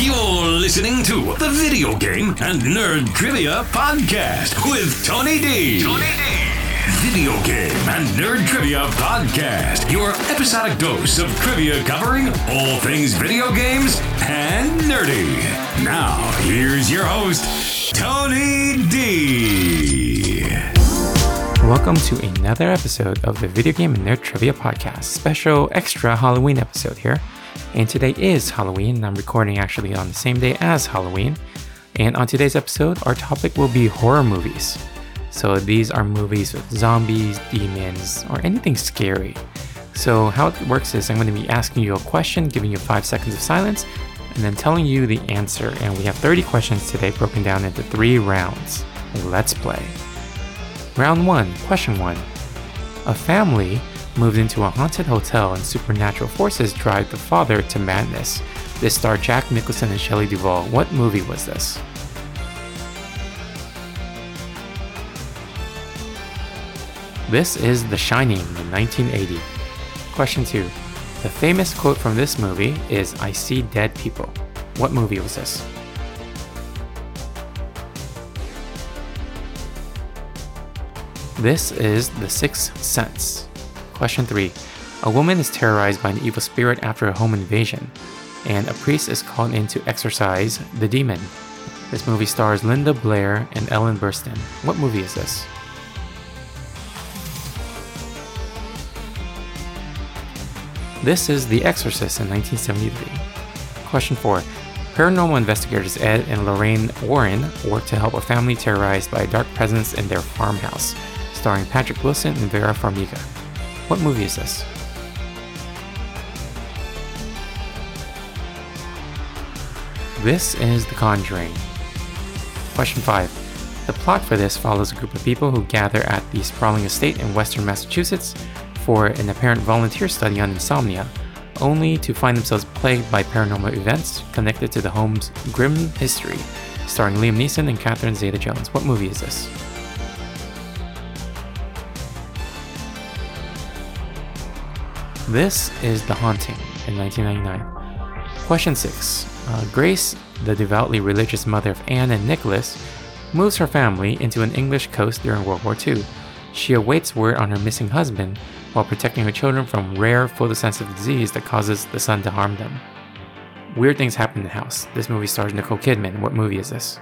You're listening to the Video Game and Nerd Trivia Podcast with Tony D. Tony D. Video Game and Nerd Trivia Podcast. Your episodic dose of trivia covering all things video games and nerdy. Now, here's your host, Tony D. Welcome to another episode of the Video Game and Nerd Trivia Podcast, special extra Halloween episode here. And today is Halloween, I'm recording actually on the same day as Halloween. And on today's episode, our topic will be horror movies. So these are movies with zombies, demons, or anything scary. So how it works is I'm going to be asking you a question, giving you five seconds of silence, and then telling you the answer. And we have 30 questions today broken down into three rounds. Let's play. Round 1, question 1. A family moved into a haunted hotel and supernatural forces drive the father to madness. This star Jack Nicholson and Shelley Duvall. What movie was this? This is The Shining in 1980. Question 2. The famous quote from this movie is I see dead people. What movie was this? This is The Sixth Sense. Question 3. A woman is terrorized by an evil spirit after a home invasion, and a priest is called in to exorcise the demon. This movie stars Linda Blair and Ellen Burstyn. What movie is this? This is The Exorcist in 1973. Question 4. Paranormal investigators Ed and Lorraine Warren work to help a family terrorized by a dark presence in their farmhouse, starring Patrick Wilson and Vera Farmiga. What movie is this? This is The Conjuring. Question 5. The plot for this follows a group of people who gather at the sprawling estate in western Massachusetts for an apparent volunteer study on insomnia, only to find themselves plagued by paranormal events connected to the home's grim history, starring Liam Neeson and Catherine Zeta Jones. What movie is this? This is The Haunting in 1999. Question 6. Uh, Grace, the devoutly religious mother of Anne and Nicholas, moves her family into an English coast during World War II. She awaits word on her missing husband while protecting her children from rare photosensitive disease that causes the sun to harm them. Weird things happen in the house. This movie stars Nicole Kidman. What movie is this?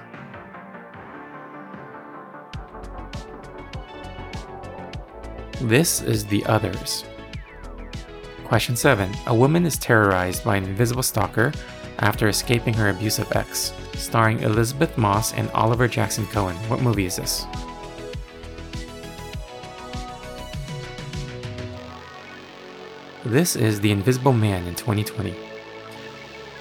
This is The Others. Question 7. A woman is terrorized by an invisible stalker after escaping her abusive ex, starring Elisabeth Moss and Oliver Jackson Cohen. What movie is this? This is The Invisible Man in 2020.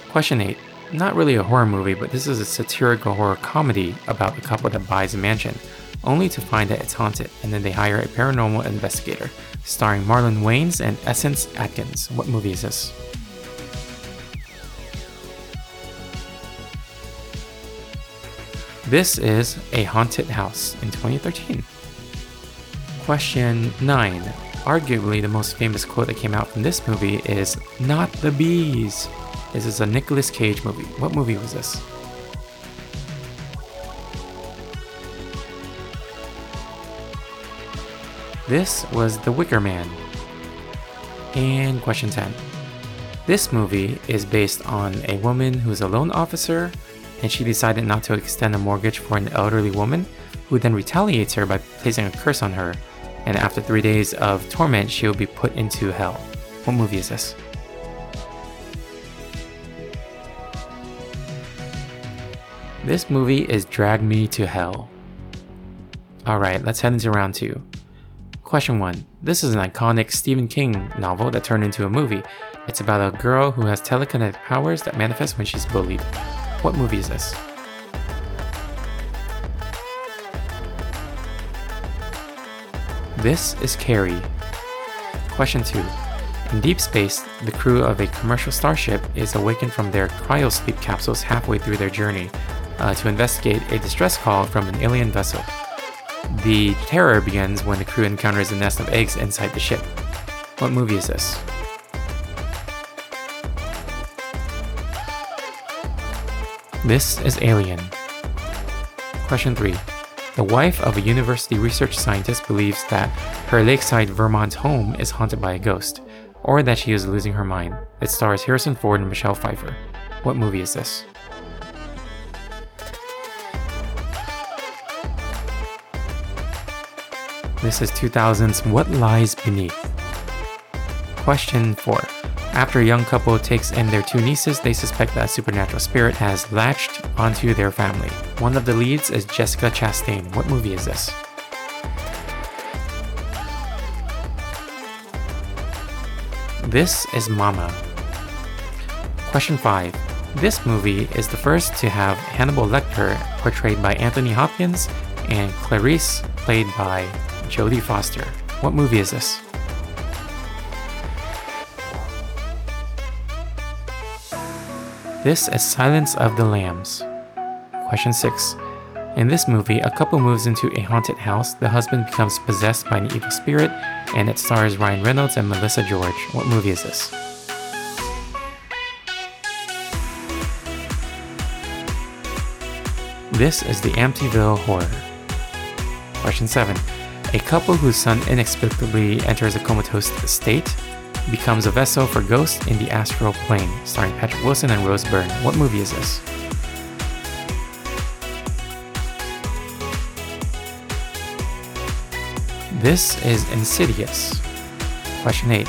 Question 8. Not really a horror movie, but this is a satirical horror comedy about a couple that buys a mansion, only to find that it's haunted, and then they hire a paranormal investigator, starring Marlon Wayans and Essence Atkins. What movie is this? This is A Haunted House in 2013. Question 9. Arguably the most famous quote that came out from this movie is Not the Bees. This is a Nicolas Cage movie. What movie was this? This was The Wicker Man. And question 10. This movie is based on a woman who's a loan officer and she decided not to extend a mortgage for an elderly woman who then retaliates her by placing a curse on her. And after three days of torment, she will be put into hell. What movie is this? This movie is Drag Me to Hell. Alright, let's head into round two. Question 1. This is an iconic Stephen King novel that turned into a movie. It's about a girl who has telekinetic powers that manifest when she's bullied. What movie is this? This is Carrie. Question 2. In deep space, the crew of a commercial starship is awakened from their cryosleep capsules halfway through their journey uh, to investigate a distress call from an alien vessel. The terror begins when the crew encounters a nest of eggs inside the ship. What movie is this? This is Alien. Question 3. The wife of a university research scientist believes that her lakeside Vermont home is haunted by a ghost, or that she is losing her mind. It stars Harrison Ford and Michelle Pfeiffer. What movie is this? This is 2000's What Lies Beneath. Question 4. After a young couple takes in their two nieces, they suspect that a supernatural spirit has latched onto their family. One of the leads is Jessica Chastain. What movie is this? This is Mama. Question 5. This movie is the first to have Hannibal Lecter portrayed by Anthony Hopkins and Clarice played by Jodie Foster. What movie is this? This is Silence of the Lambs. Question 6. In this movie, a couple moves into a haunted house, the husband becomes possessed by an evil spirit, and it stars Ryan Reynolds and Melissa George. What movie is this? This is the Amityville Horror. Question 7. A couple whose son inexplicably enters a comatose state becomes a vessel for ghosts in the astral plane, starring Patrick Wilson and Rose Byrne. What movie is this? This is Insidious. Question 8.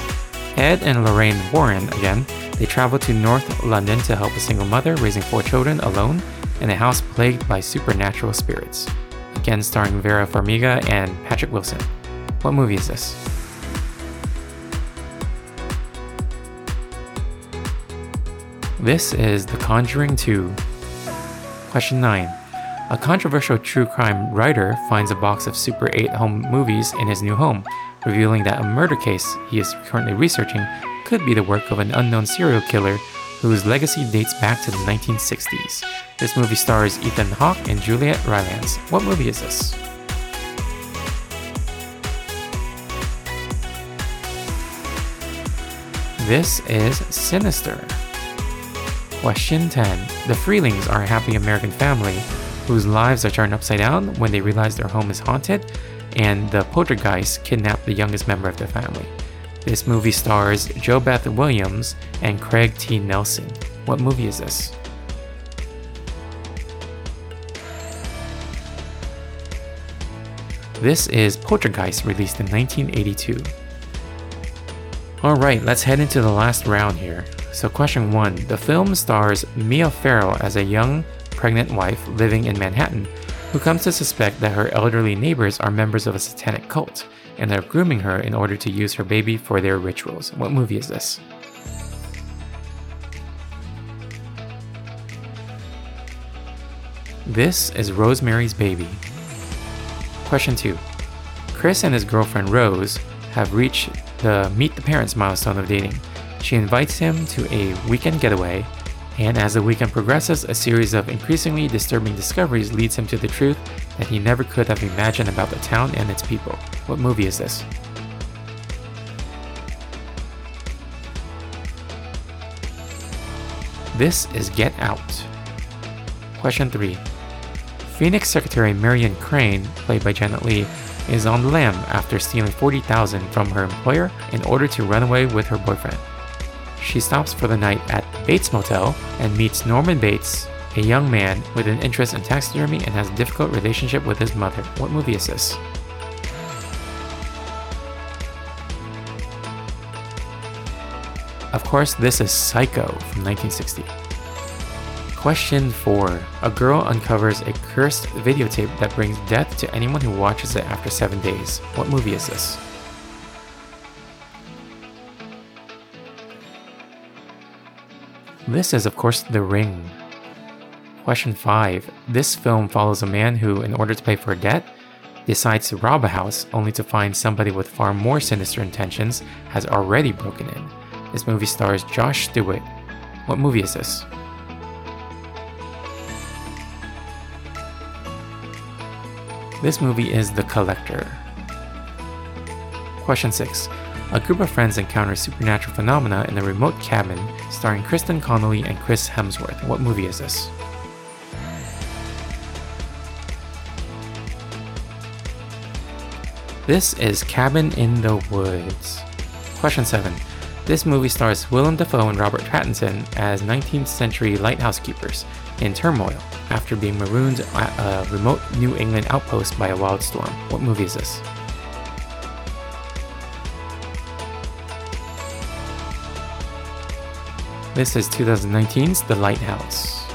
Ed and Lorraine Warren, again, they travel to North London to help a single mother raising four children alone in a house plagued by supernatural spirits. Starring Vera Farmiga and Patrick Wilson. What movie is this? This is The Conjuring 2. Question 9. A controversial true crime writer finds a box of Super 8 home movies in his new home, revealing that a murder case he is currently researching could be the work of an unknown serial killer whose legacy dates back to the 1960s. This movie stars Ethan Hawke and Juliet Rylance. What movie is this? This is Sinister. Question 10. The Freelings are a happy American family whose lives are turned upside down when they realize their home is haunted and the poltergeist kidnap the youngest member of their family. This movie stars JoBeth Williams and Craig T. Nelson. What movie is this? This is Poltergeist, released in 1982. Alright, let's head into the last round here. So, question one The film stars Mia Farrow as a young, pregnant wife living in Manhattan who comes to suspect that her elderly neighbors are members of a satanic cult and are grooming her in order to use her baby for their rituals. What movie is this? This is Rosemary's Baby. Question 2. Chris and his girlfriend Rose have reached the meet the parents milestone of dating. She invites him to a weekend getaway, and as the weekend progresses, a series of increasingly disturbing discoveries leads him to the truth that he never could have imagined about the town and its people. What movie is this? This is Get Out. Question 3. Phoenix Secretary Marion Crane, played by Janet Leigh, is on the lam after stealing 40000 from her employer in order to run away with her boyfriend she stops for the night at Bates Motel and meets Norman Bates, a young man with an interest in taxidermy and has a difficult relationship with his mother. What movie is this? Of course, this is Psycho from 1960. Question 4. A girl uncovers a cursed videotape that brings death to anyone who watches it after 7 days. What movie is this? This is, of course, The Ring. Question 5. This film follows a man who, in order to pay for a debt, decides to rob a house only to find somebody with far more sinister intentions has already broken in. This movie stars Josh Stewart. What movie is this? This movie is The Collector. Question 6 a group of friends encounter supernatural phenomena in a remote cabin starring Kristen Connolly and Chris Hemsworth. What movie is this? This is Cabin in the Woods. Question 7. This movie stars Willem Dafoe and Robert Pattinson as 19th century lighthouse keepers in turmoil after being marooned at a remote New England outpost by a wild storm. What movie is this? This is 2019's The Lighthouse.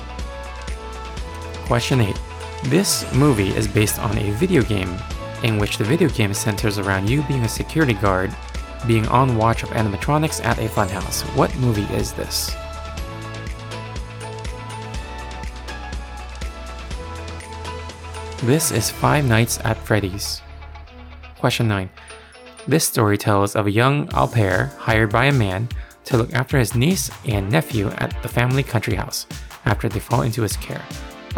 Question 8. This movie is based on a video game in which the video game centers around you being a security guard being on watch of animatronics at a funhouse. What movie is this? This is Five Nights at Freddy's. Question 9. This story tells of a young au pair hired by a man to look after his niece and nephew at the family country house after they fall into his care.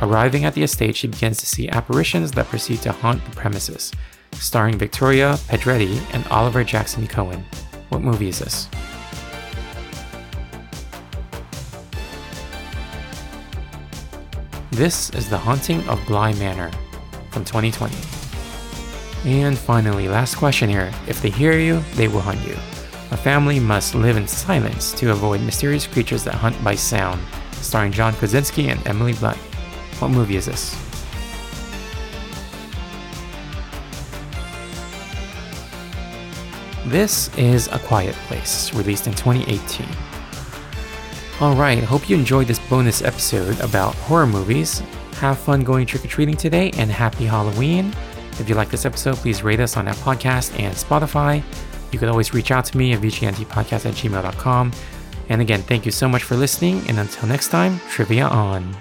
Arriving at the estate, she begins to see apparitions that proceed to haunt the premises. Starring Victoria Pedretti and Oliver Jackson Cohen. What movie is this? This is The Haunting of Bly Manor from 2020. And finally, last question here. If they hear you, they will hunt you. A family must live in silence to avoid mysterious creatures that hunt by sound, starring John Krasinski and Emily Blunt. What movie is this? This is A Quiet Place, released in 2018. Alright, hope you enjoyed this bonus episode about horror movies. Have fun going trick or treating today and happy Halloween. If you like this episode, please rate us on Apple Podcast and Spotify. You could always reach out to me at vgntpodcast at gmail.com. And again, thank you so much for listening, and until next time, trivia on.